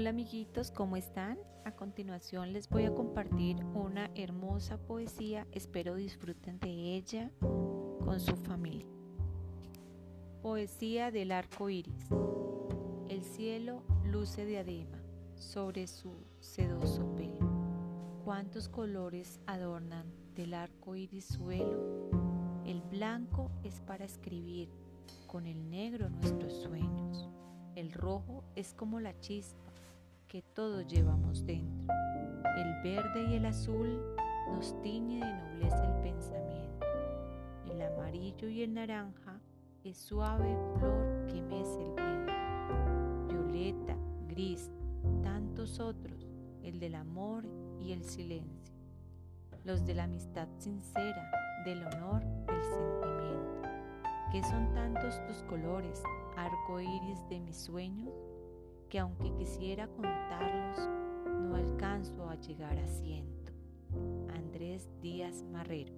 Hola amiguitos, ¿cómo están? A continuación les voy a compartir una hermosa poesía, espero disfruten de ella con su familia. Poesía del arco iris. El cielo luce diadema sobre su sedoso pelo. Cuántos colores adornan del arco iris suelo. El blanco es para escribir, con el negro nuestros sueños. El rojo es como la chispa que todos llevamos dentro. El verde y el azul nos tiñe de nobleza el pensamiento. El amarillo y el naranja es suave flor que mece el viento. Violeta, gris, tantos otros, el del amor y el silencio. Los de la amistad sincera, del honor, del sentimiento. ¿Qué son tantos tus colores, arco iris de mis sueños? Que aunque quisiera contarlos, no alcanzo a llegar a ciento. Andrés Díaz Marrero